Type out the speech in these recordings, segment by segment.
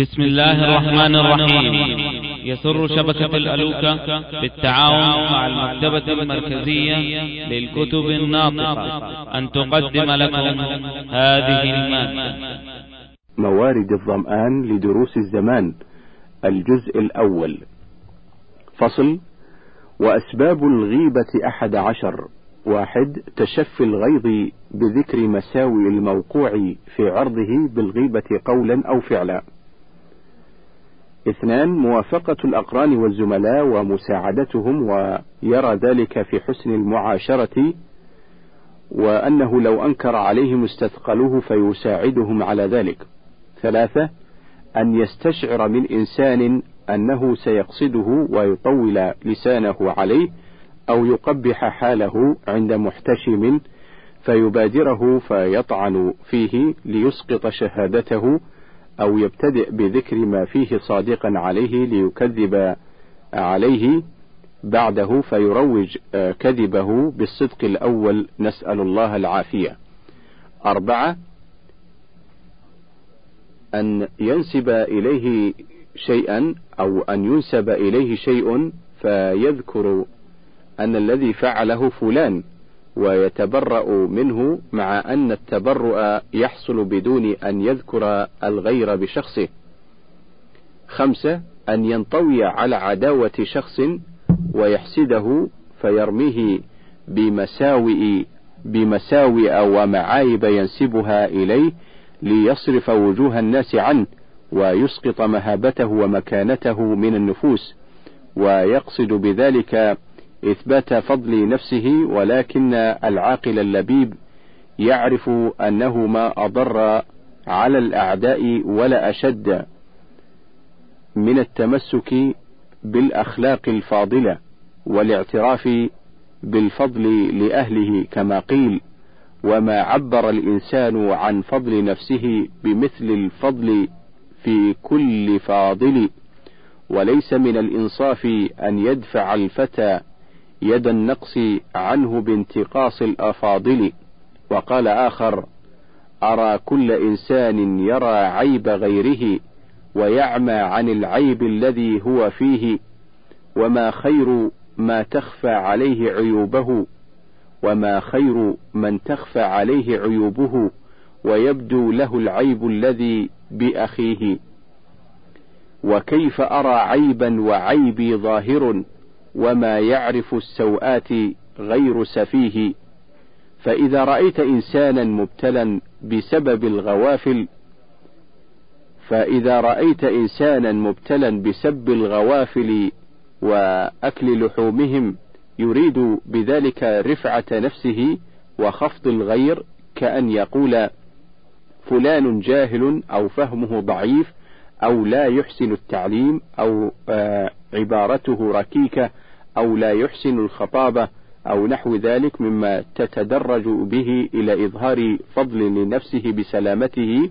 بسم الله الرحمن الرحيم. يسر شبكة الألوكة بالتعاون مع المكتبة المركزية للكتب الناطقة. أن تقدم لكم هذه المادة. موارد الظمآن لدروس الزمان. الجزء الأول. فصل وأسباب الغيبة أحد عشر. واحد تشفي الغيظ بذكر مساوي الموقوع في عرضه بالغيبة قولا أو فعلا. اثنان موافقة الأقران والزملاء ومساعدتهم ويرى ذلك في حسن المعاشرة وأنه لو أنكر عليهم استثقلوه فيساعدهم على ذلك. ثلاثة أن يستشعر من إنسان أنه سيقصده ويطول لسانه عليه أو يقبح حاله عند محتشم فيبادره فيطعن فيه ليسقط شهادته أو يبتدئ بذكر ما فيه صادقا عليه ليكذب عليه بعده فيروج كذبه بالصدق الأول نسأل الله العافية. أربعة أن ينسب إليه شيئا أو أن ينسب إليه شيء فيذكر أن الذي فعله فلان ويتبرأ منه مع أن التبرؤ يحصل بدون أن يذكر الغير بشخصه. خمسة أن ينطوي على عداوة شخص ويحسده فيرميه بمساوئ بمساوئ ومعايب ينسبها إليه ليصرف وجوه الناس عنه ويسقط مهابته ومكانته من النفوس ويقصد بذلك إثبات فضل نفسه ولكن العاقل اللبيب يعرف أنه ما أضر على الأعداء ولا أشد من التمسك بالأخلاق الفاضلة والاعتراف بالفضل لأهله كما قيل. وما عبر الإنسان عن فضل نفسه بمثل الفضل في كل فاضل وليس من الإنصاف أن يدفع الفتى يد النقص عنه بانتقاص الأفاضل. وقال آخر أرى كل إنسان يرى عيب غيره ويعمى عن العيب الذي هو فيه. وما خير ما تخفى عليه عيوبه وما خير من تخفى عليه عيوبه ويبدو له العيب الذي بأخيه. وكيف أرى عيبا وعيبي ظاهر؟ وما يعرف السوءات غير سفيه. فإذا رأيت إنسانا مبتلا بسبب الغوافل فإذا رأيت إنسانا مبتلا بسب الغوافل وأكل لحومهم يريد بذلك رفعة نفسه وخفض الغير كأن يقول فلان جاهل أو فهمه ضعيف أو لا يحسن التعليم أو عبارته ركيكة أو لا يحسن الخطابة أو نحو ذلك مما تتدرج به إلى إظهار فضل لنفسه بسلامته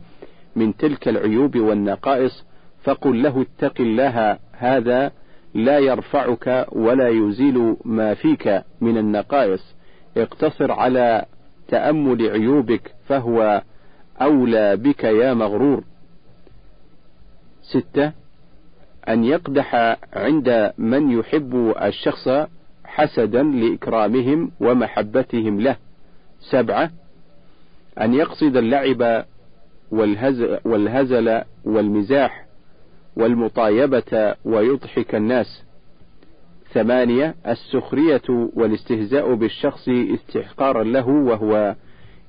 من تلك العيوب والنقائص فقل له اتق الله هذا لا يرفعك ولا يزيل ما فيك من النقائص. اقتصر على تأمل عيوبك فهو أولى بك يا مغرور. ستة أن يقدح عند من يحب الشخص حسدا لإكرامهم ومحبتهم له. سبعة أن يقصد اللعب والهزل والمزاح والمطايبة ويضحك الناس. ثمانية السخرية والاستهزاء بالشخص استحقارا له وهو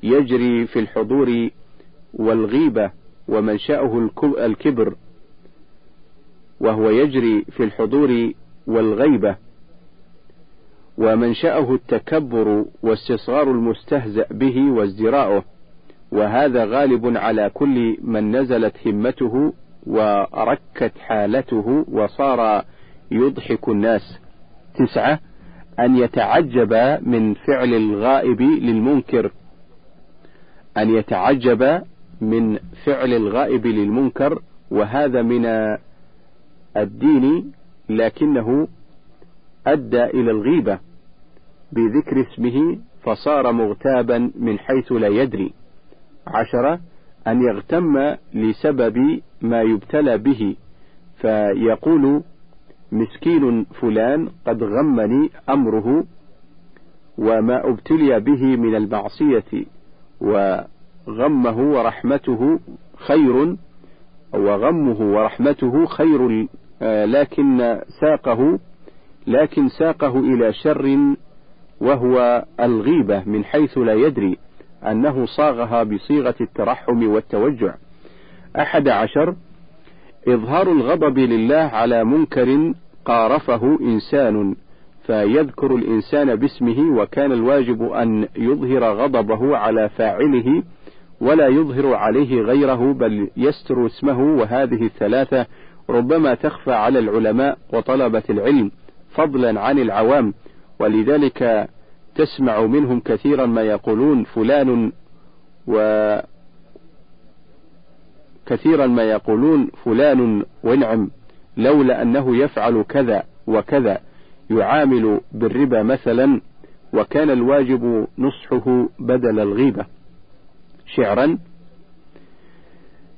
يجري في الحضور والغيبة ومنشأه الكبر وهو يجري في الحضور والغيبة. ومنشأه التكبر واستصغار المستهزأ به وازدراؤه. وهذا غالب على كل من نزلت همته وركت حالته وصار يضحك الناس. تسعة أن يتعجب من فعل الغائب للمنكر. أن يتعجب من فعل الغائب للمنكر وهذا من الدين لكنه أدى إلى الغيبة بذكر اسمه فصار مغتابا من حيث لا يدري. عشرة أن يغتم لسبب ما يبتلى به فيقول مسكين فلان قد غمني أمره وما أبتلي به من المعصية وغمه ورحمته خير وغمه ورحمته خير لكن ساقه لكن ساقه إلى شر وهو الغيبة من حيث لا يدري أنه صاغها بصيغة الترحم والتوجع. أحد عشر إظهار الغضب لله على منكر قارفه إنسان فيذكر الإنسان باسمه وكان الواجب أن يظهر غضبه على فاعله ولا يظهر عليه غيره بل يستر اسمه وهذه الثلاثة ربما تخفى على العلماء وطلبة العلم فضلا عن العوام ولذلك تسمع منهم كثيرا ما يقولون فلان و كثيرا ما يقولون فلان ونعم لولا أنه يفعل كذا وكذا يعامل بالربا مثلا وكان الواجب نصحه بدل الغيبة. شعرا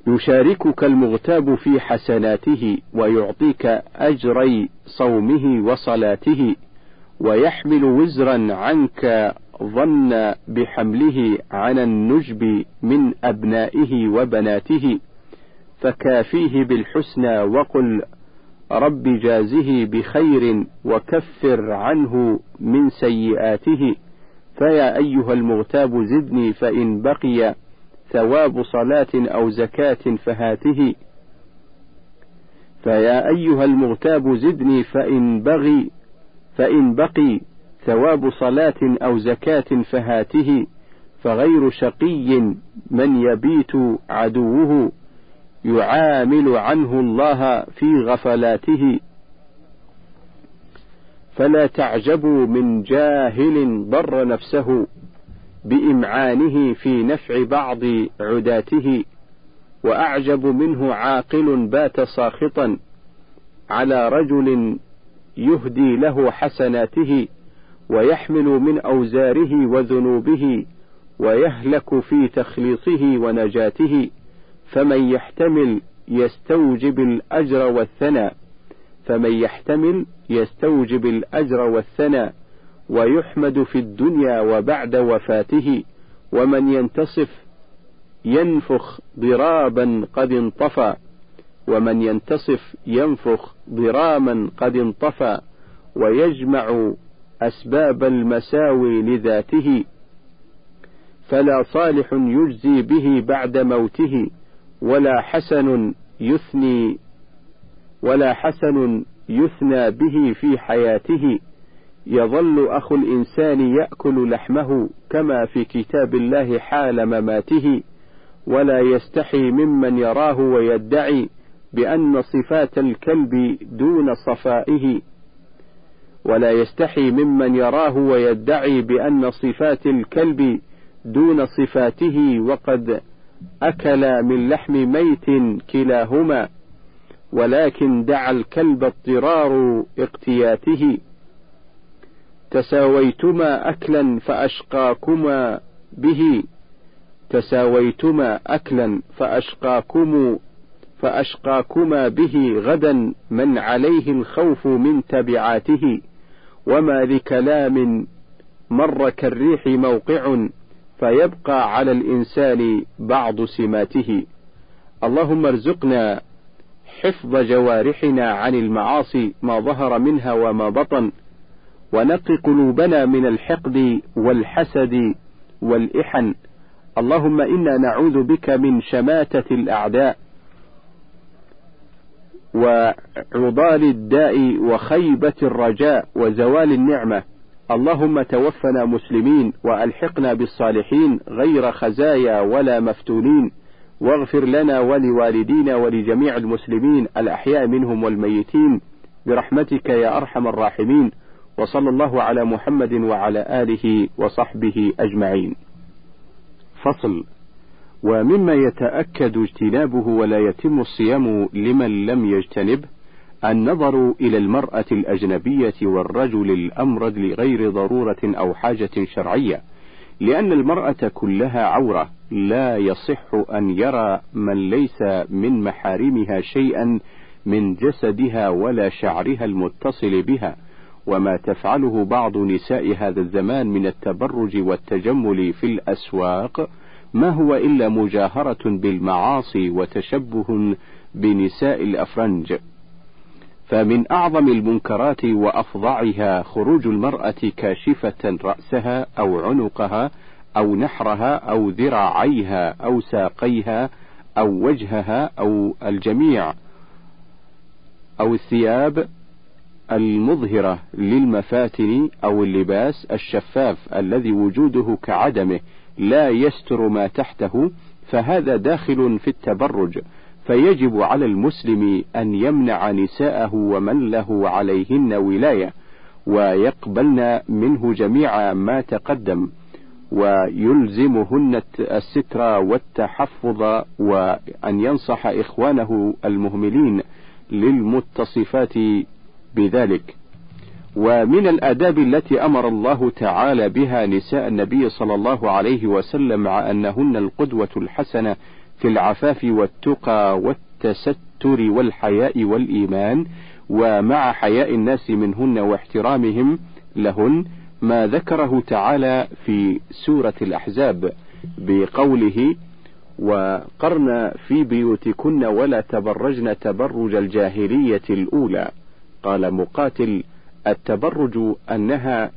يشاركك المغتاب في حسناته ويعطيك أجري صومه وصلاته ويحمل وزرا عنك ظن بحمله عن النجب من أبنائه وبناته فكافيه بالحسنى وقل رب جازه بخير وكفر عنه من سيئاته فيا أيها المغتاب زدني فإن بقي ثواب صلاة أو زكاة فهاته. فيا أيها المغتاب زدني فإن بغي فإن بقي ثواب صلاة أو زكاة فهاته. فغير شقي من يبيت عدوه يعامل عنه الله في غفلاته. فلا تعجبوا من جاهل ضر نفسه. بإمعانه في نفع بعض عداته وأعجب منه عاقل بات ساخطا على رجل يهدي له حسناته ويحمل من أوزاره وذنوبه ويهلك في تخليصه ونجاته فمن يحتمل يستوجب الأجر والثناء فمن يحتمل يستوجب الأجر والثناء. ويحمد في الدنيا وبعد وفاته ومن ينتصف ينفخ ضرابا قد انطفى ومن ينتصف ينفخ ضراما قد انطفى ويجمع أسباب المساوي لذاته. فلا صالح يجزي به بعد موته ولا حسن يثني ولا حسن يثنى به في حياته. يظل أخو الإنسان يأكل لحمه كما في كتاب الله حال مماته ولا يستحي ممن يراه ويدعي بأن صفات الكلب دون صفائه. ولا يستحي ممن يراه ويدعي بأن صفات الكلب دون صفاته وقد أكلا من لحم ميت كلاهما ولكن دعا الكلب اضطرار اقتياته. تساويتما أكلا فأشقاكما به. تساويتما أكلا فأشقاكم فأشقاكما به غدا من عليه الخوف من تبعاته. وما لكلام مر كالريح موقع فيبقى على الإنسان بعض سماته. اللهم ارزقنا حفظ جوارحنا عن المعاصي ما ظهر منها وما بطن. ونق قلوبنا من الحقد والحسد والإحن. اللهم إنا نعوذ بك من شماتة الأعداء وعضال الداء وخيبة الرجاء وزوال النعمة. اللهم توفنا مسلمين وألحقنا بالصالحين غير خزايا ولا مفتونين. واغفر لنا ولوالدينا ولجميع المسلمين الأحياء منهم والميتين. برحمتك يا أرحم الراحمين. وصلى الله على محمد وعلى آله وصحبه أجمعين. فصل ومما يتأكد اجتنابه ولا يتم الصيام لمن لم يجتنبه النظر إلى المرأة الأجنبية والرجل الأمرد لغير ضرورة أو حاجة شرعية، لأن المرأة كلها عورة لا يصح أن يرى من ليس من محارمها شيئا من جسدها ولا شعرها المتصل بها وما تفعله بعض نساء هذا الزمان من التبرج والتجمل في الأسواق ما هو إلا مجاهرة بالمعاصي وتشبه بنساء الأفرنج. فمن أعظم المنكرات وأفظعها خروج المرأة كاشفة رأسها أو عنقها أو نحرها أو ذراعيها أو ساقيها أو وجهها أو الجميع أو الثياب المظهرة للمفاتن أو اللباس الشفاف الذي وجوده كعدمه لا يستر ما تحته فهذا داخل في التبرج فيجب على المسلم أن يمنع نساءه ومن له عليهن ولاية ويقبلن منه جميع ما تقدم ويلزمهن الستر والتحفظ وأن ينصح إخوانه المهملين للمتصفات بذلك. ومن الآداب التي أمر الله تعالى بها نساء النبي صلى الله عليه وسلم مع أنهن القدوة الحسنة في العفاف والتقى والتستر والحياء والإيمان ومع حياء الناس منهن واحترامهم لهن ما ذكره تعالى في سورة الأحزاب بقوله وقرن في بيوتكن ولا تبرجن تبرج الجاهلية الأولى قال مقاتل التبرج أنها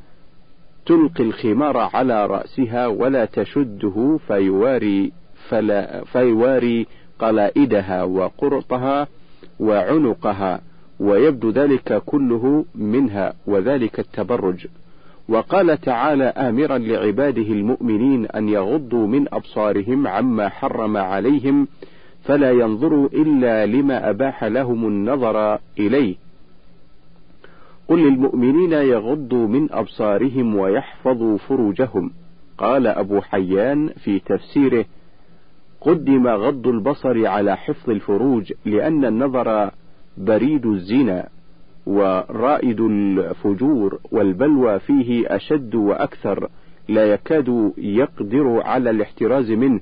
تلقي الخمار على رأسها ولا تشده فيواري فلا فيواري قلائدها وقرطها وعنقها ويبدو ذلك كله منها وذلك التبرج. وقال تعالى آمرا لعباده المؤمنين أن يغضوا من أبصارهم عما حرم عليهم فلا ينظروا إلا لما أباح لهم النظر إليه. قل للمؤمنين يغضوا من أبصارهم ويحفظوا فروجهم. قال أبو حيان في تفسيره قدم غض البصر على حفظ الفروج لأن النظر بريد الزنا ورائد الفجور والبلوى فيه أشد وأكثر لا يكاد يقدر على الاحتراز منه.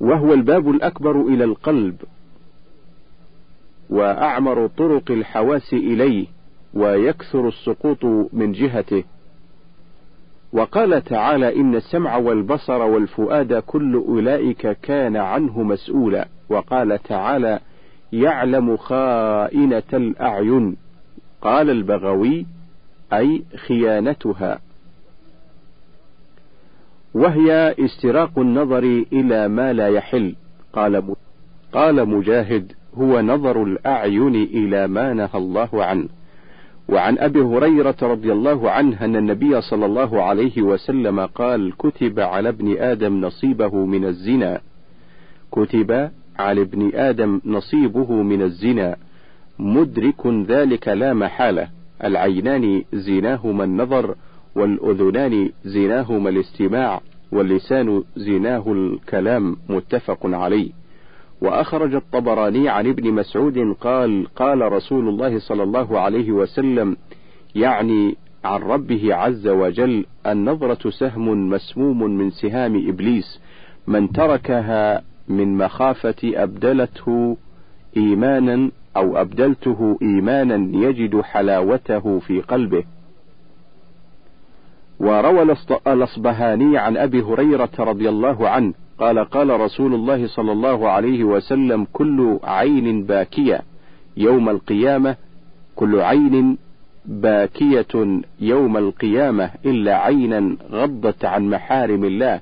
وهو الباب الأكبر إلى القلب وأعمر طرق الحواس إليه. ويكثر السقوط من جهته. وقال تعالى إن السمع والبصر والفؤاد كل أولئك كان عنه مسؤولا. وقال تعالى يعلم خائنة الأعين. قال البغوي أي خيانتها. وهي استراق النظر إلى ما لا يحل. قال قال مجاهد هو نظر الأعين إلى ما نهى الله عنه. وعن أبي هريرة رضي الله عنه أن النبي صلى الله عليه وسلم قال كتب على ابن آدم نصيبه من الزنا. كتب على ابن آدم نصيبه من الزنا. مدرك ذلك لا محالة. العينان زناهما النظر والأذنان زناهما الاستماع واللسان زناه الكلام. متفق عليه. وأخرج الطبراني عن ابن مسعود قال قال رسول الله صلى الله عليه وسلم يعني عن ربه عز وجل النظرة سهم مسموم من سهام إبليس من تركها من مخافة أبدلته إيمانا أو أبدلته إيمانا يجد حلاوته في قلبه. وروى الأصبهاني عن أبي هريرة رضي الله عنه قال قال رسول الله صلى الله عليه وسلم كل عين باكية يوم القيامة كل عين باكية يوم القيامة إلا عينا غضت عن محارم الله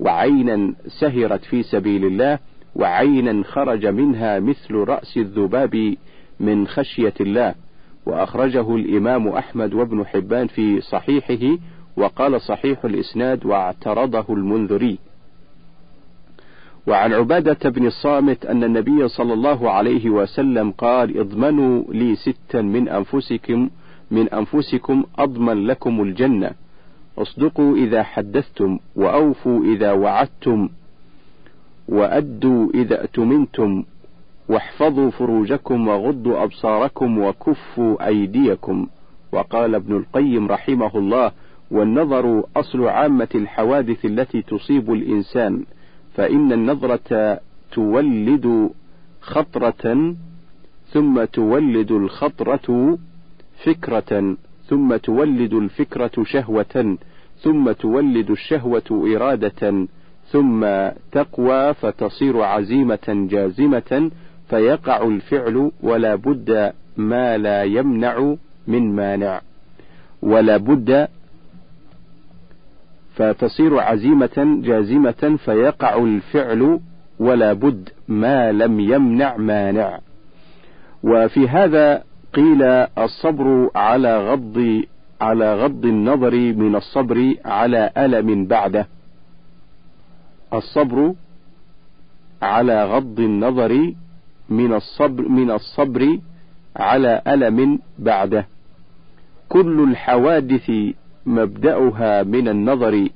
وعينا سهرت في سبيل الله وعينا خرج منها مثل رأس الذباب من خشية الله. وأخرجه الإمام أحمد وابن حبان في صحيحه وقال صحيح الإسناد واعترضه المنذري. وعن عبادة بن الصامت أن النبي صلى الله عليه وسلم قال اضمنوا لي ستا من أنفسكم من أنفسكم أضمن لكم الجنة. اصدقوا إذا حدثتم وأوفوا إذا وعدتم وأدوا إذا أتمنتم واحفظوا فروجكم وغضوا أبصاركم وكفوا أيديكم. وقال ابن القيم رحمه الله والنظر أصل عامة الحوادث التي تصيب الإنسان. فإن النظرة تولد خطرة ثم تولد الخطرة فكرة ثم تولد الفكرة شهوة ثم تولد الشهوة إرادة ثم تقوى فتصير عزيمة جازمة فيقع الفعل ولا بد ما لا يمنع من مانع. ولا بد فتصير عزيمة جازمة فيقع الفعل ولا بد ما لم يمنع مانع. وفي هذا قيل الصبر على غض على غض النظر من الصبر على ألم بعده. الصبر على غض النظر من الصبر من الصبر على ألم بعده. كل الحوادث مبدأها من النظر.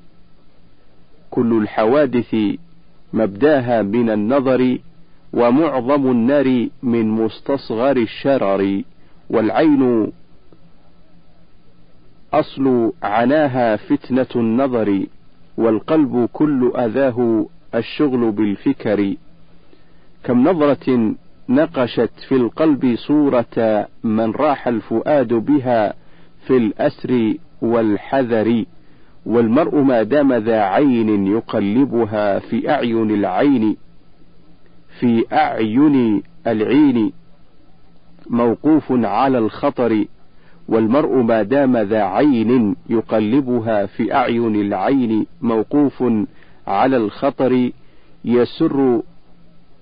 كل الحوادث مبدأها من النظر ومعظم النار من مستصغر الشرر. والعين أصل عناها فتنة النظر والقلب كل أذاه الشغل بالفكر. كم نظرة نقشت في القلب صورة من راح الفؤاد بها في الأسر والحذر والمرء ما دام ذا عين يقلبها في أعين العين في أعين العين موقوف على الخطر والمرء ما دام ذا عين يقلبها في أعين العين موقوف على الخطر يسر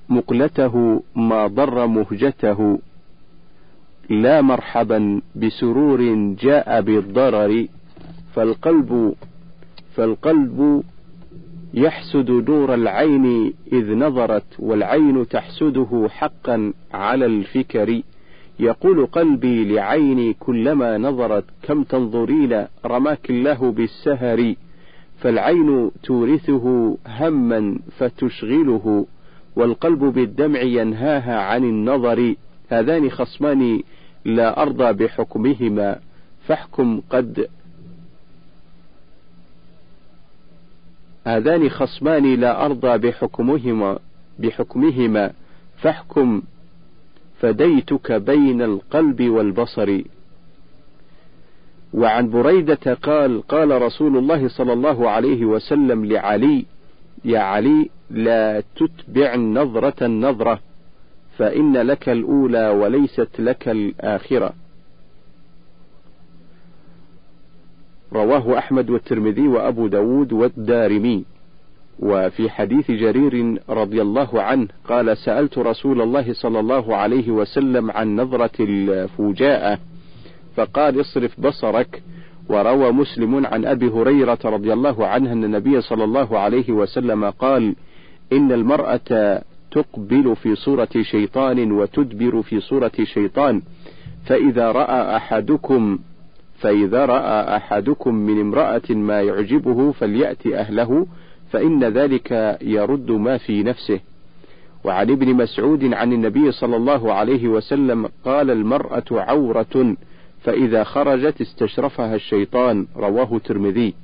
مقلته ما ضر مهجته. لا مرحبا بسرور جاء بالضرر فالقلب فالقلب يحسد نور العين إذ نظرت والعين تحسده حقا على الفكر. يقول قلبي لعيني كلما نظرت كم تنظرين رماك الله بالسهر فالعين تورثه هما فتشغله والقلب بالدمع ينهاها عن النظر. هذان خصمان لا أرضى بحكمهما فاحكم قد هذان خصمان لا أرضى بحكمهما بحكمهما فاحكم فديتك بين القلب والبصر. وعن بريدة قال قال رسول الله صلى الله عليه وسلم لعلي يا علي لا تتبع النظرة النظرة. فإن لك الأولى وليست لك الآخرة. رواه أحمد والترمذي وأبو داود والدارمي. وفي حديث جرير رضي الله عنه قال سألت رسول الله صلى الله عليه وسلم عن نظرة الفجاءة فقال اصرف بصرك. وروى مسلم عن أبي هريرة رضي الله عنه أن النبي صلى الله عليه وسلم قال إن المرأة تقبل في صورة شيطان وتدبر في صورة شيطان فإذا رأى أحدكم فإذا رأى أحدكم من امرأة ما يعجبه فليأت أهله فإن ذلك يرد ما في نفسه. وعن ابن مسعود عن النبي صلى الله عليه وسلم قال المرأة عورة فإذا خرجت استشرفها الشيطان رواه الترمذي.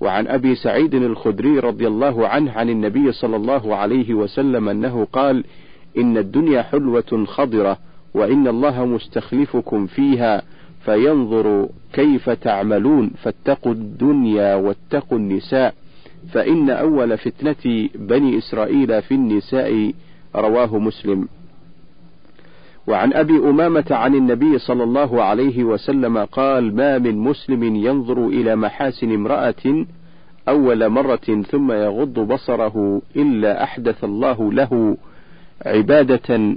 وعن أبي سعيد الخدري رضي الله عنه عن النبي صلى الله عليه وسلم أنه قال: إن الدنيا حلوة خضرة وإن الله مستخلفكم فيها فينظر كيف تعملون فاتقوا الدنيا واتقوا النساء فإن أول فتنة بني إسرائيل في النساء رواه مسلم. وعن أبي أمامة عن النبي صلى الله عليه وسلم قال: ما من مسلم ينظر إلى محاسن امرأة أول مرة ثم يغض بصره إلا أحدث الله له عبادة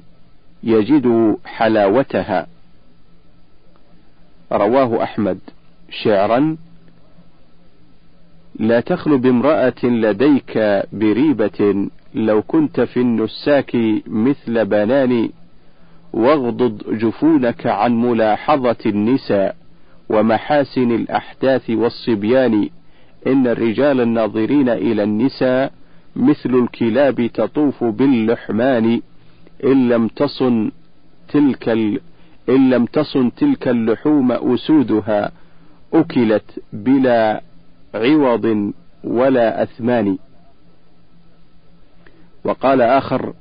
يجد حلاوتها. رواه أحمد شعرا لا تخل بامرأة لديك بريبة لو كنت في النساك مثل بنان واغضض جفونك عن ملاحظة النساء ومحاسن الأحداث والصبيان. إن الرجال الناظرين إلى النساء مثل الكلاب تطوف باللحمان. إن لم تصن تلك ال... إن لم تصن تلك اللحوم أسودها أكلت بلا عوض ولا أثمان. وقال آخر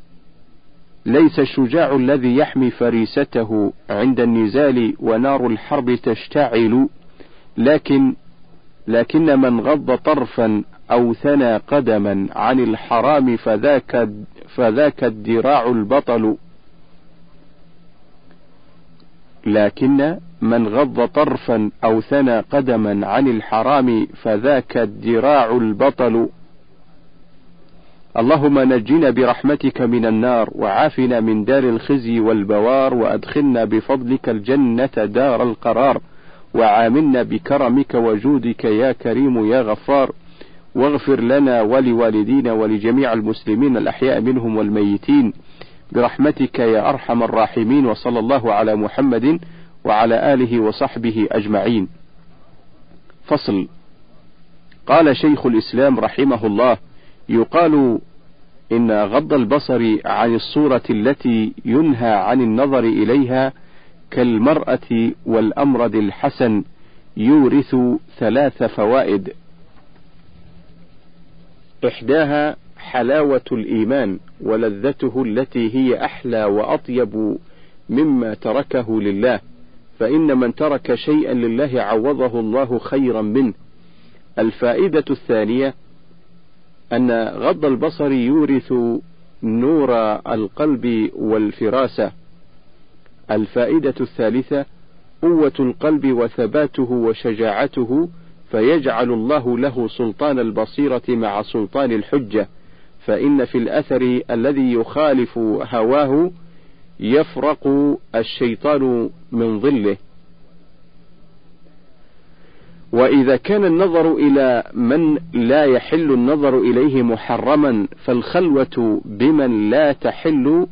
ليس الشجاع الذي يحمي فريسته عند النزال ونار الحرب تشتعل لكن لكن من غض طرفا أو ثنى قدما عن الحرام فذاك فذاك الدراع البطل. لكن من غض طرفا أو ثنى قدما عن الحرام فذاك الدراع البطل. اللهم نجنا برحمتك من النار وعافنا من دار الخزي والبوار وأدخلنا بفضلك الجنة دار القرار وعاملنا بكرمك وجودك يا كريم يا غفار. واغفر لنا ولوالدينا ولجميع المسلمين الأحياء منهم والميتين. برحمتك يا أرحم الراحمين وصلى الله على محمد وعلى آله وصحبه أجمعين. فصل. قال شيخ الإسلام رحمه الله: يقال إن غض البصر عن الصورة التي ينهى عن النظر إليها كالمرأة والأمرد الحسن يورث ثلاث فوائد. إحداها حلاوة الإيمان ولذته التي هي أحلى وأطيب مما تركه لله، فإن من ترك شيئا لله عوضه الله خيرا منه. الفائدة الثانية أن غض البصر يورث نور القلب والفراسة. الفائدة الثالثة قوة القلب وثباته وشجاعته فيجعل الله له سلطان البصيرة مع سلطان الحجة، فإن في الأثر الذي يخالف هواه يفرق الشيطان من ظله. وإذا كان النظر إلى من لا يحل النظر إليه محرما فالخلوة بمن لا تحل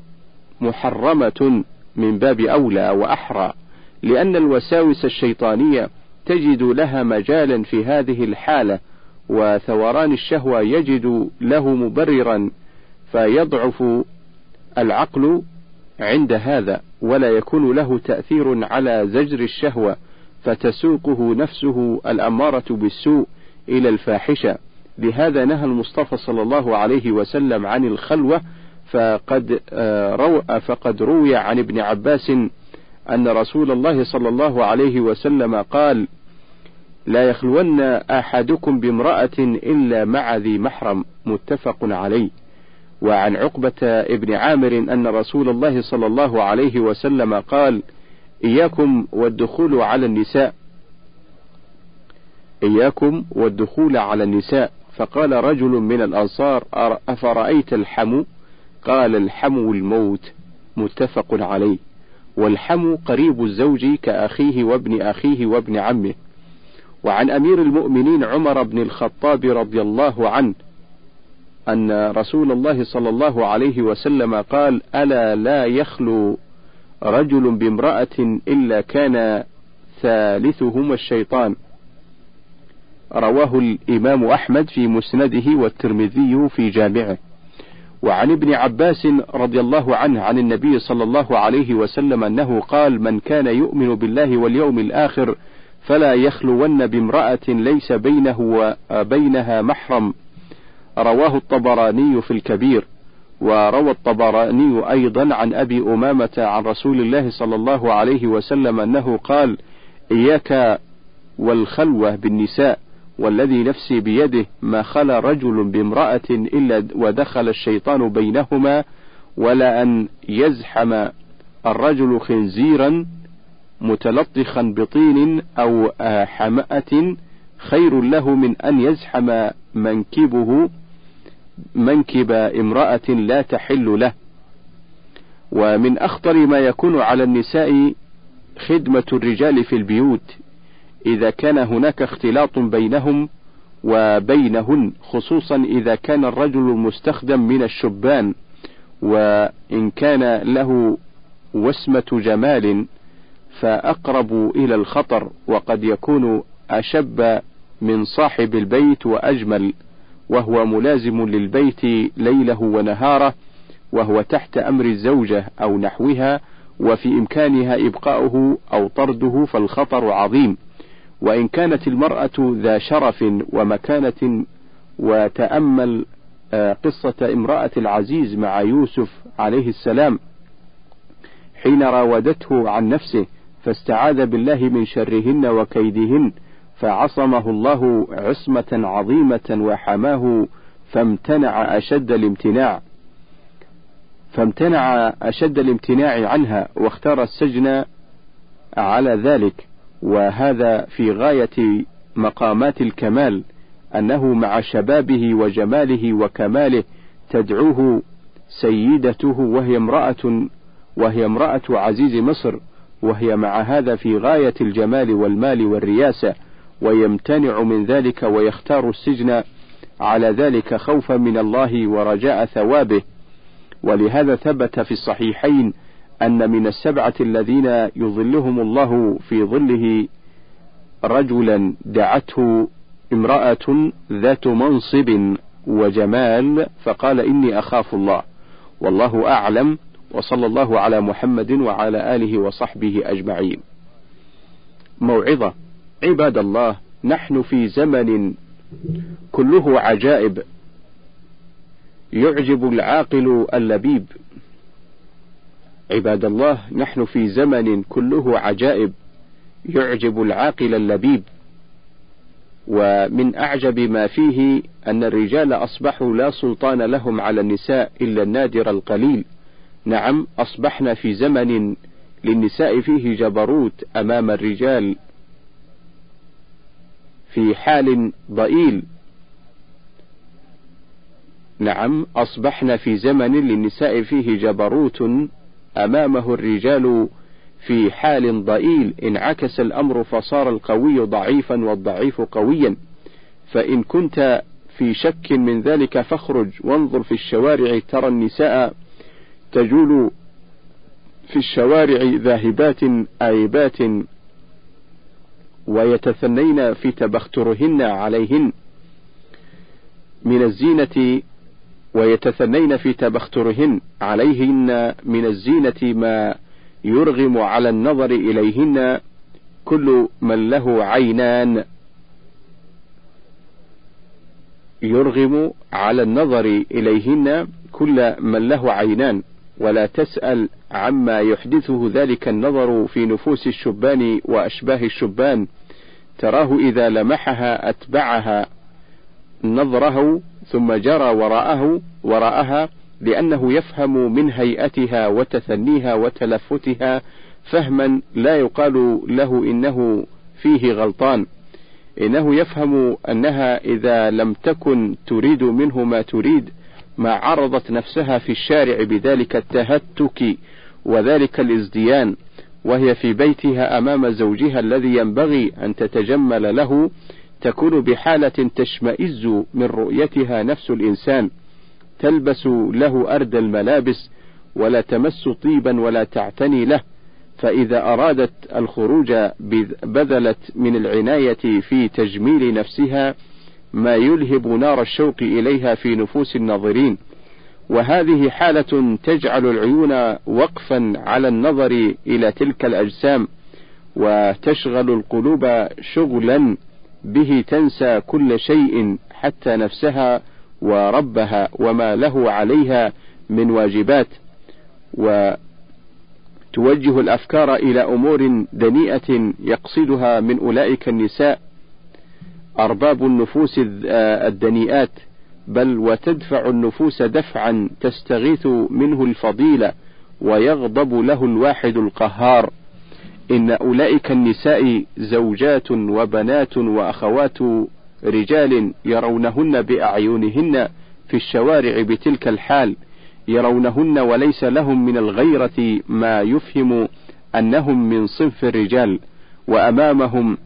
محرمة من باب أولى وأحرى، لأن الوساوس الشيطانية تجد لها مجالا في هذه الحالة، وثوران الشهوة يجد له مبررا فيضعف العقل عند هذا، ولا يكون له تأثير على زجر الشهوة، فتسوقه نفسه الأمارة بالسوء إلى الفاحشة، لهذا نهى المصطفى صلى الله عليه وسلم عن الخلوة فقد رو فقد روي عن ابن عباس أن رسول الله صلى الله عليه وسلم قال: لا يخلون أحدكم بامرأة إلا مع ذي محرم متفق عليه. وعن عقبة ابن عامر أن رسول الله صلى الله عليه وسلم قال: إياكم والدخول على النساء. إياكم والدخول على النساء، فقال رجل من الأنصار: أفرأيت الحمو؟ قال الحمو الموت متفق عليه والحمو قريب الزوج كأخيه وابن أخيه وابن عمه وعن أمير المؤمنين عمر بن الخطاب رضي الله عنه أن رسول الله صلى الله عليه وسلم قال ألا لا يخلو رجل بامرأة إلا كان ثالثهما الشيطان. رواه الإمام أحمد في مسنده والترمذي في جامعه. وعن ابن عباس رضي الله عنه عن النبي صلى الله عليه وسلم أنه قال من كان يؤمن بالله واليوم الآخر فلا يخلون بامرأة ليس بينه وبينها محرم رواه الطبراني في الكبير. وروى الطبراني أيضا عن أبي أمامة عن رسول الله صلى الله عليه وسلم أنه قال إياك والخلوة بالنساء والذي نفسي بيده ما خلا رجل بامرأة إلا ودخل الشيطان بينهما ولا أن يزحم الرجل خنزيرا متلطخا بطين أو حمأة خير له من أن يزحم منكبه منكب امرأة لا تحل له. ومن أخطر ما يكون على النساء خدمة الرجال في البيوت إذا كان هناك اختلاط بينهم وبينهن خصوصا إذا كان الرجل مستخدم من الشبان وإن كان له وسمة جمال فأقرب إلى الخطر وقد يكون أشب من صاحب البيت وأجمل. وهو ملازم للبيت ليله ونهاره وهو تحت أمر الزوجة أو نحوها وفي إمكانها إبقاؤه أو طرده فالخطر عظيم. وإن كانت المرأة ذا شرف ومكانة وتأمل آه، قصة امرأة العزيز مع يوسف عليه السلام. حين راودته عن نفسه فاستعاذ بالله من شرهن وكيدهن. فعصمه الله عصمة عظيمة وحماه فامتنع أشد الامتناع. فامتنع أشد الامتناع عنها واختار السجن على ذلك. وهذا في غاية مقامات الكمال أنه مع شبابه وجماله وكماله تدعوه سيدته وهي امرأة وهي امرأة عزيز مصر. وهي مع هذا في غاية الجمال والمال والرياسة. ويمتنع من ذلك ويختار السجن على ذلك خوفا من الله ورجاء ثوابه. ولهذا ثبت في الصحيحين أن من السبعة الذين يظلهم الله في ظله رجلا دعته امرأة ذات منصب وجمال فقال إني أخاف الله. والله أعلم. وصلى الله على محمد وعلى آله وصحبه أجمعين. موعظة. عباد الله نحن في زمن كله عجائب. يعجب العاقل اللبيب. عباد الله نحن في زمن كله عجائب. يعجب العاقل اللبيب. ومن أعجب ما فيه أن الرجال أصبحوا لا سلطان لهم على النساء إلا النادر القليل. نعم أصبحنا في زمن للنساء فيه جبروت أمام الرجال. في حال ضئيل. نعم أصبحنا في زمن للنساء فيه جبروت أمامه الرجال في حال ضئيل. انعكس الأمر فصار القوي ضعيفا والضعيف قويا. فإن كنت في شك من ذلك فاخرج وانظر في الشوارع ترى النساء تجول في الشوارع ذاهبات آيبات. ويتثنين في تبخترهن عليهن من الزينة ويتثنين في تبخترهن عليهن من الزينة ما يرغم على النظر إليهن كل من له عينان يرغم على النظر إليهن كل من له عينان. ولا تسأل عما يحدثه ذلك النظر في نفوس الشبان وأشباه الشبان. تراه إذا لمحها أتبعها نظره ثم جرى وراءه وراءها لأنه يفهم من هيئتها وتثنيها وتلفتها فهما لا يقال له إنه فيه غلطان. إنه يفهم أنها إذا لم تكن تريد منه ما تريد ما عرضت نفسها في الشارع بذلك التهتك وذلك الازديان وهي في بيتها أمام زوجها الذي ينبغي أن تتجمل له تكون بحالة تشمئز من رؤيتها نفس الإنسان تلبس له أردى الملابس ولا تمس طيبا ولا تعتني له فإذا أرادت الخروج بذلت من العناية في تجميل نفسها ما يلهب نار الشوق إليها في نفوس الناظرين. وهذه حالة تجعل العيون وقفا على النظر إلى تلك الأجسام وتشغل القلوب شغلا به تنسى كل شيء حتى نفسها وربها وما له عليها من واجبات. وتوجه الأفكار إلى أمور دنيئة يقصدها من أولئك النساء. أرباب النفوس الدنيئات بل وتدفع النفوس دفعا تستغيث منه الفضيلة ويغضب له الواحد القهار. إن أولئك النساء زوجات وبنات وأخوات رجال يرونهن بأعينهن في الشوارع بتلك الحال يرونهن وليس لهم من الغيرة ما يفهم أنهم من صنف الرجال وأمامهم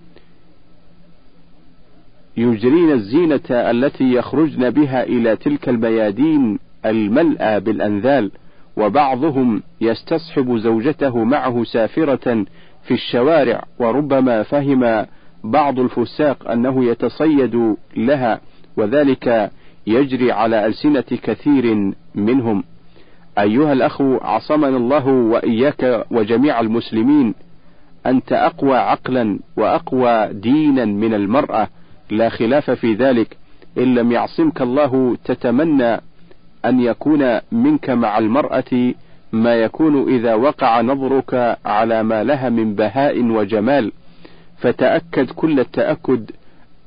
يجرين الزينة التي يخرجن بها إلى تلك الميادين الملأى بالأنذال وبعضهم يستصحب زوجته معه سافرة في الشوارع وربما فهم بعض الفساق أنه يتصيد لها وذلك يجري على ألسنة كثير منهم. أيها الأخ عصمنا الله وإياك وجميع المسلمين أنت أقوى عقلا وأقوى دينا من المرأة لا خلاف في ذلك إن لم يعصمك الله تتمنى أن يكون منك مع المرأة ما يكون إذا وقع نظرك على ما لها من بهاء وجمال. فتأكد كل التأكد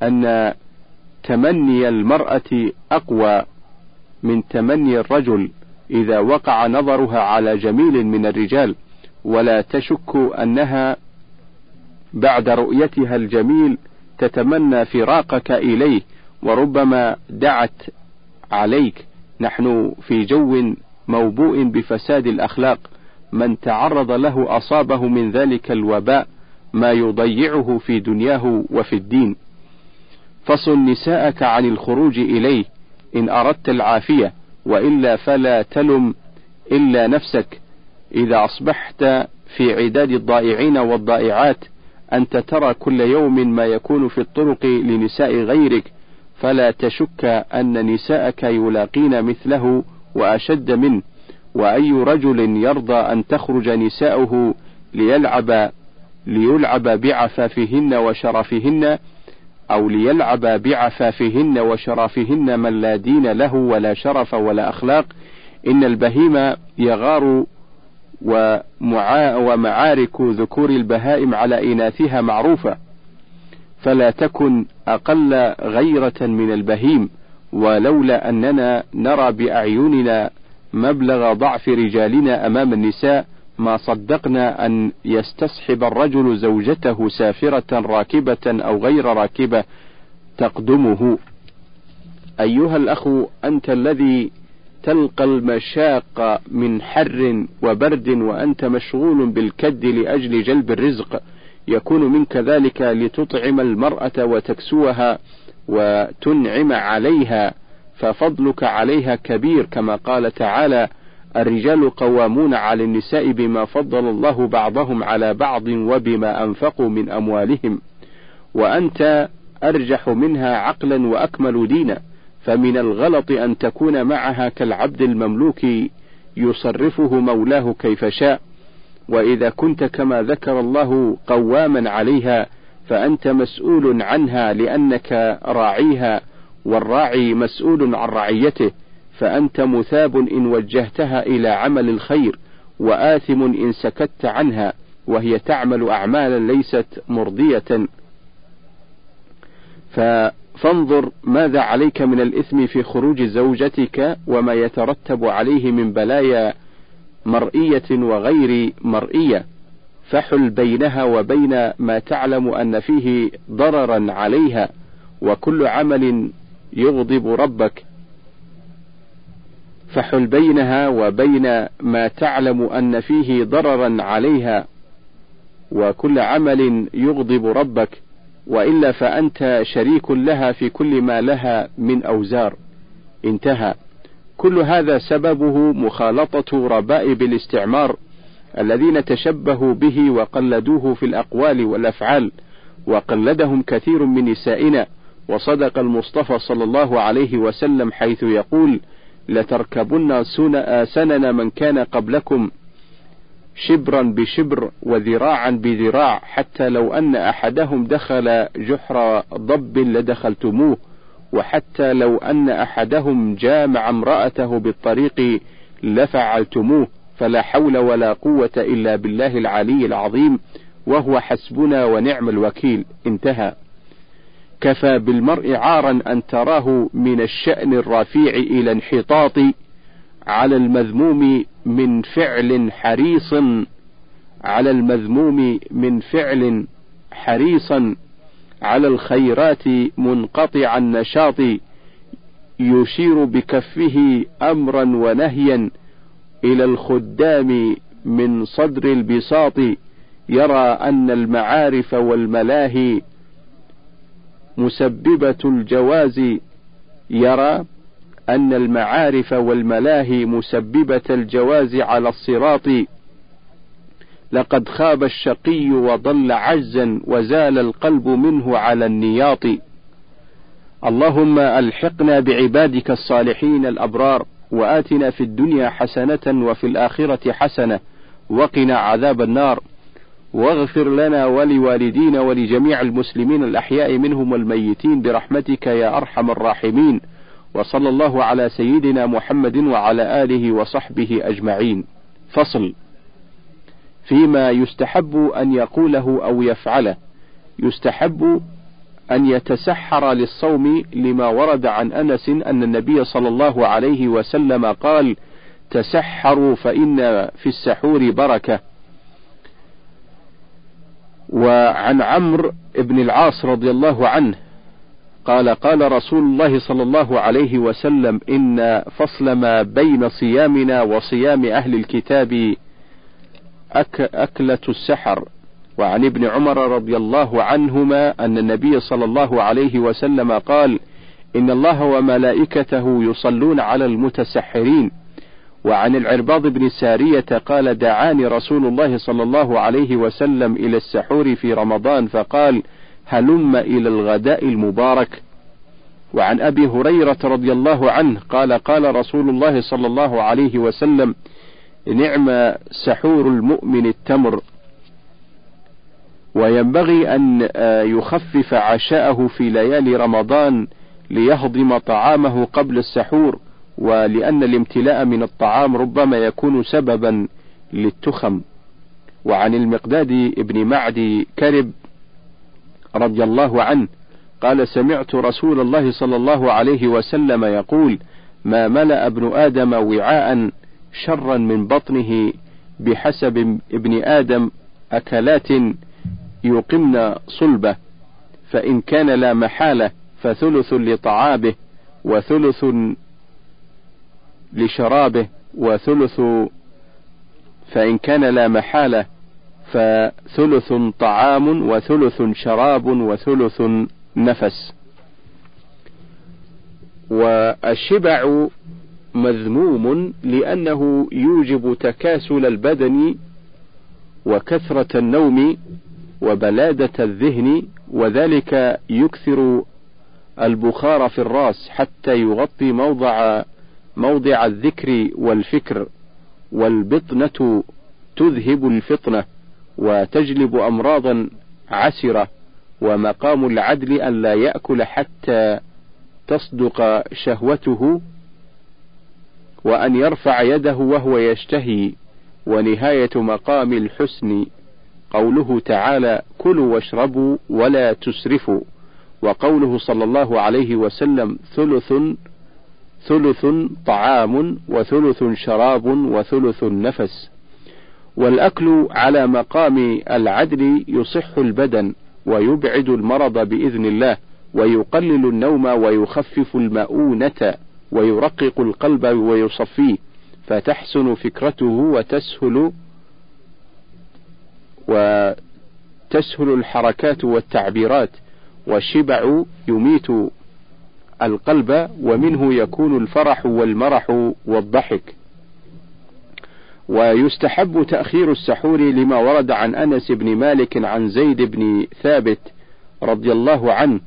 أن تمني المرأة أقوى من تمني الرجل إذا وقع نظرها على جميل من الرجال. ولا تشك أنها بعد رؤيتها الجميل تتمنى فراقك إليه وربما دعت عليك. نحن في جو موبوء بفساد الأخلاق. من تعرض له أصابه من ذلك الوباء ما يضيعه في دنياه وفي الدين. فصل نساءك عن الخروج إليه. إن أردت العافية وإلا فلا تلم إلا نفسك. إذا أصبحت في عداد الضائعين والضائعات أنت ترى كل يوم ما يكون في الطرق لنساء غيرك فلا تشك أن نساءك يلاقين مثله وأشد منه وأي رجل يرضى أن تخرج نساؤه ليلعب ليلعب بعفافهن وشرفهن أو ليلعب بعفافهن وشرفهن من لا دين له ولا شرف ولا أخلاق إن البهيم يغار ومعا ومعارك ذكور البهائم على إناثها معروفة فلا تكن أقل غيرة من البهيم ولولا أننا نرى بأعيننا مبلغ ضعف رجالنا أمام النساء ما صدقنا أن يستصحب الرجل زوجته سافرة راكبة أو غير راكبة تقدمه. أيها الأخ أنت الذي تلقى المشاق من حر وبرد وأنت مشغول بالكد لأجل جلب الرزق. يكون منك ذلك لتطعم المرأة وتكسوها وتنعم عليها ففضلك عليها كبير كما قال تعالى الرجال قوامون على النساء بما فضل الله بعضهم على بعض وبما أنفقوا من أموالهم وأنت أرجح منها عقلا وأكمل دينا فمن الغلط أن تكون معها كالعبد المملوك يصرفه مولاه كيف شاء وإذا كنت كما ذكر الله قواما عليها فأنت مسؤول عنها لأنك راعيها والراعي مسؤول عن رعيته فأنت مثاب إن وجهتها إلى عمل الخير وآثم إن سكت عنها وهي تعمل أعمالا ليست مرضية. فانظر ماذا عليك من الإثم في خروج زوجتك وما يترتب عليه من بلايا مرئية وغير مرئية. فحل بينها وبين ما تعلم أن فيه ضررا عليها وكل عمل يغضب ربك. فحل بينها وبين ما تعلم أن فيه ضررا عليها وكل عمل يغضب ربك. وإلا فأنت شريك لها في كل ما لها من أوزار. انتهى. كل هذا سببه مخالطة ربائب الاستعمار الذين تشبهوا به وقلدوه في الأقوال والأفعال وقلدهم كثير من نسائنا. وصدق المصطفى صلى الله عليه وسلم حيث يقول لتركبن سنن من كان قبلكم شبرا بشبر وذراعا بذراع حتى لو أن أحدهم دخل جحر ضب لدخلتموه وحتى لو أن أحدهم جامع امرأته بالطريق لفعلتموه فلا حول ولا قوة إلا بالله العلي العظيم وهو حسبنا ونعم الوكيل. انتهى. كفى بالمرء عارا أن تراه من الشأن الرفيع إلى انحطاط على المذموم من فعل حريص على المذموم من فعل حريصا على الخيرات منقطع النشاط يشير بكفه أمرا ونهيا إلى الخدام من صدر البساط يرى أن المعارف والملاهي مسببة الجواز يرى أن المعارف والملاهي مسببة الجواز على الصراط. لقد خاب الشقي وضل عجزا وزال القلب منه على النياط. اللهم ألحقنا بعبادك الصالحين الأبرار وآتنا في الدنيا حسنة وفي الآخرة حسنة وقنا عذاب النار. واغفر لنا ولوالدينا ولجميع المسلمين الأحياء منهم والميتين برحمتك يا أرحم الراحمين. وصلى الله على سيدنا محمد وعلى آله وصحبه أجمعين. فصل. فيما يستحب أن يقوله أو يفعله يستحب أن يتسحر للصوم لما ورد عن أنس أن النبي صلى الله عليه وسلم قال تسحروا فإن في السحور بركة. وعن عمرو بن العاص رضي الله عنه قال قال رسول الله صلى الله عليه وسلم إن فصل ما بين صيامنا وصيام أهل الكتاب أك أكلة السحر. وعن ابن عمر رضي الله عنهما أن النبي صلى الله عليه وسلم قال إن الله وملائكته يصلون على المتسحرين. وعن العرباض بن سارية قال دعاني رسول الله صلى الله عليه وسلم إلى السحور في رمضان فقال هلم إلى الغداء المبارك. وعن أبي هريرة رضي الله عنه قال قال رسول الله صلى الله عليه وسلم نعم سحور المؤمن التمر. وينبغي أن يخفف عشاءه في ليالي رمضان ليهضم طعامه قبل السحور ولأن الامتلاء من الطعام ربما يكون سببا للتخم. وعن المقداد ابن معدي كرب رضي الله عنه قال سمعت رسول الله صلى الله عليه وسلم يقول ما ملأ ابن آدم وعاء شرا من بطنه بحسب ابن آدم أكلات يقمن صلبه فإن كان لا محالة فثلث لطعامه وثلث لشرابه وثلث فإن كان لا محالة فثلث طعام وثلث شراب وثلث نفس. والشبع مذموم لأنه يوجب تكاسل البدن وكثرة النوم وبلادة الذهن وذلك يكثر البخار في الرأس حتى يغطي موضع موضع الذكر والفكر والبطنة تذهب الفطنة. وتجلب أمراضا عسرة ومقام العدل أن لا يأكل حتى تصدق شهوته وأن يرفع يده وهو يشتهي ونهاية مقام الحسن. قوله تعالى كلوا واشربوا ولا تسرفوا وقوله صلى الله عليه وسلم ثلث ثلث طعام وثلث شراب وثلث نفس والأكل على مقام العدل يصح البدن ويبعد المرض بإذن الله ويقلل النوم ويخفف المؤونة ويرقق القلب ويصفيه فتحسن فكرته وتسهل وتسهل الحركات والتعبيرات والشبع يميت القلب ومنه يكون الفرح والمرح والضحك. ويستحب تأخير السحور لما ورد عن أنس بن مالك عن زيد بن ثابت رضي الله عنه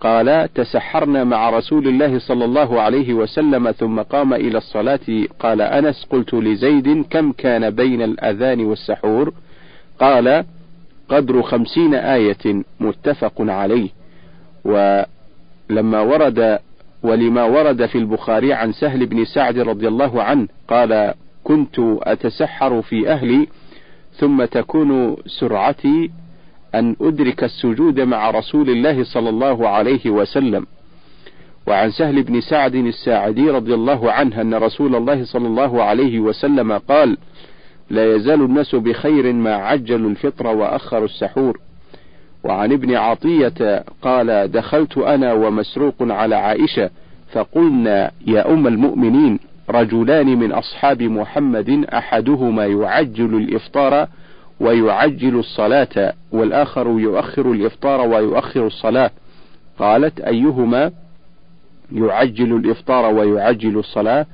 قال تسحرنا مع رسول الله صلى الله عليه وسلم ثم قام إلى الصلاة. قال أنس قلت لزيد كم كان بين الأذان والسحور؟ قال قدر خمسين آية متفق عليه. ولما ورد ولما ورد في البخاري عن سهل بن سعد رضي الله عنه قال كنت أتسحر في أهلي ثم تكون سرعتي أن أدرك السجود مع رسول الله صلى الله عليه وسلم. وعن سهل بن سعد الساعدي رضي الله عنه أن رسول الله صلى الله عليه وسلم قال لا يزال الناس بخير ما عجلوا الفطر وأخروا السحور وعن ابن عطية قال دخلت أنا ومسروق على عائشة فقلنا يا أم المؤمنين رجلان من أصحاب محمد أحدهما يعجل الإفطار ويعجل الصلاة والآخر يؤخر الإفطار ويؤخر الصلاة. قالت أيهما؟ يعجل الإفطار ويعجل الصلاة.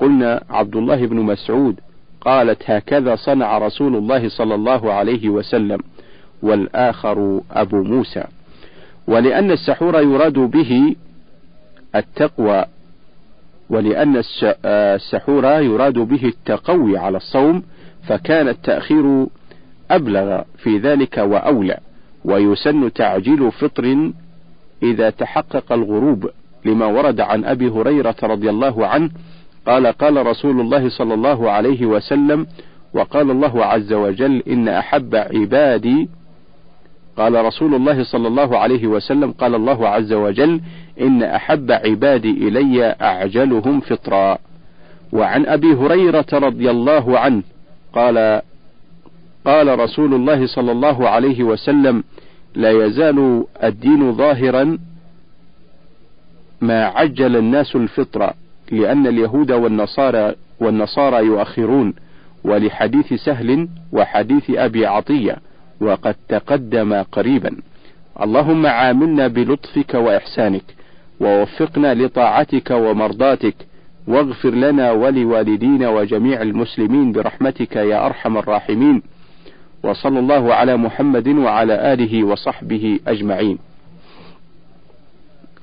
قلنا عبد الله بن مسعود. قالت هكذا صنع رسول الله صلى الله عليه وسلم. والآخر أبو موسى. ولأن السحور يراد به التقوى. ولأن السحور يراد به التقوي على الصوم فكان التأخير أبلغ في ذلك وأولى ويسن تعجيل فطر إذا تحقق الغروب لما ورد عن أبي هريرة رضي الله عنه قال قال رسول الله صلى الله عليه وسلم وقال الله عز وجل إن أحب عبادي قال رسول الله صلى الله عليه وسلم قال الله عز وجل إن أحب عبادي إلي أعجلهم فطرا. وعن أبي هريرة رضي الله عنه قال قال رسول الله صلى الله عليه وسلم لا يزال الدين ظاهرا ما عجل الناس الفطرة لأن اليهود والنصارى والنصارى يؤخرون ولحديث سهل وحديث أبي عطية. وقد تقدم قريبا. اللهم عاملنا بلطفك وإحسانك ووفقنا لطاعتك ومرضاتك واغفر لنا ولوالدينا وجميع المسلمين برحمتك يا أرحم الراحمين. وصلى الله على محمد وعلى آله وصحبه أجمعين.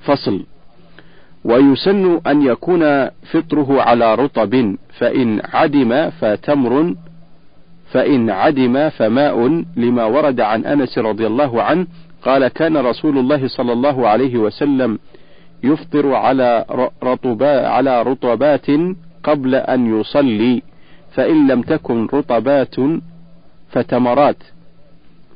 فصل ويسن أن يكون فطره على رطب فإن عدم فتمر فإن عدم فماء لما ورد عن أنس رضي الله عنه قال كان رسول الله صلى الله عليه وسلم يفطر على رطبا على رطبات قبل أن يصلي فإن لم تكن رطبات فتمرات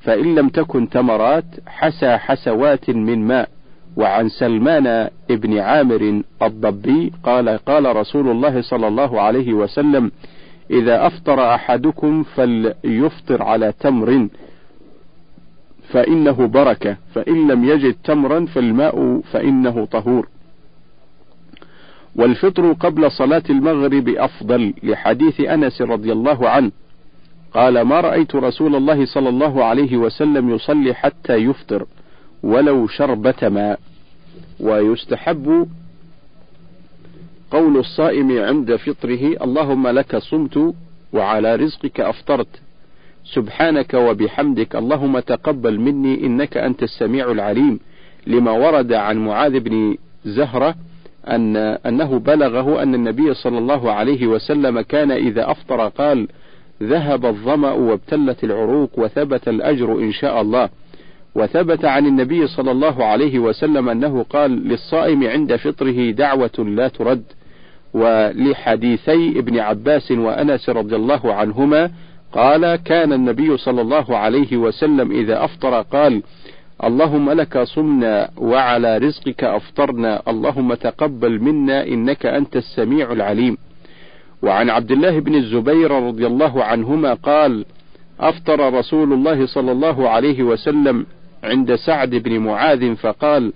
فإن لم تكن تمرات حسى حسوات من ماء. وعن سلمان ابن عامر الضبي قال قال رسول الله صلى الله عليه وسلم إذا أفطر أحدكم فليفطر على تمر فإنه بركة فإن لم يجد تمرا فالماء فإنه طهور. والفطر قبل صلاة المغرب أفضل لحديث أنس رضي الله عنه. قال ما رأيت رسول الله صلى الله عليه وسلم يصلي حتى يفطر ولو شربة ماء. ويستحب قول الصائم عند فطره اللهم لك صمت وعلى رزقك أفطرت. سبحانك وبحمدك اللهم تقبل مني إنك أنت السميع العليم. لما ورد عن معاذ بن زهرة أن أنه بلغه أن النبي صلى الله عليه وسلم كان إذا أفطر قال ذهب الظمأ وابتلت العروق وثبت الأجر إن شاء الله. وثبت عن النبي صلى الله عليه وسلم أنه قال للصائم عند فطره دعوة لا ترد. ولحديثي ابن عباس وأنس رضي الله عنهما قال كان النبي صلى الله عليه وسلم إذا أفطر قال اللهم لك صمنا وعلى رزقك أفطرنا اللهم تقبل منا إنك أنت السميع العليم. وعن عبد الله بن الزبير رضي الله عنهما قال أفطر رسول الله صلى الله عليه وسلم عند سعد بن معاذ فقال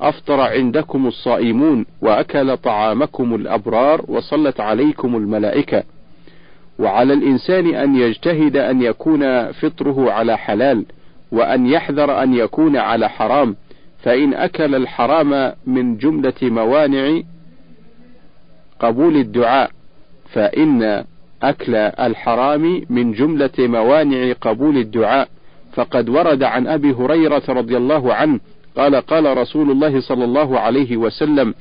أفطر عندكم الصائمون وأكل طعامكم الأبرار وصلت عليكم الملائكة. وعلى الإنسان أن يجتهد أن يكون فطره على حلال وأن يحذر أن يكون على حرام. فإن أكل الحرام من جملة موانع قبول الدعاء فإن أكل الحرام من جملة موانع قبول الدعاء. فقد ورد عن أبي هريرة رضي الله عنه قال قال رسول الله صلى الله عليه وسلم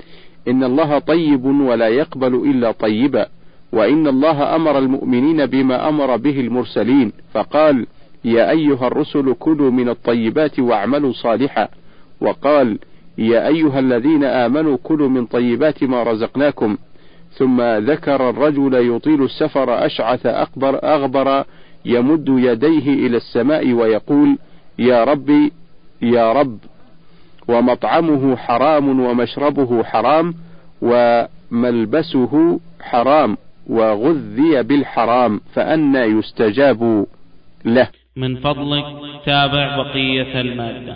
إن الله طيب ولا يقبل إلا طيبا وإن الله أمر المؤمنين بما أمر به المرسلين فقال يا أيها الرسل كلوا من الطيبات واعملوا صالحا. وقال يا أيها الذين آمنوا كلوا من طيبات ما رزقناكم. ثم ذكر الرجل يطيل السفر أشعث أقبر أغبر يمد يديه إلى السماء ويقول يا ربي يا رب ومطعمه حرام ومشربه حرام وملبسه حرام وغذي بالحرام فأنى يستجاب له. من فضلك تابع بقية المادة.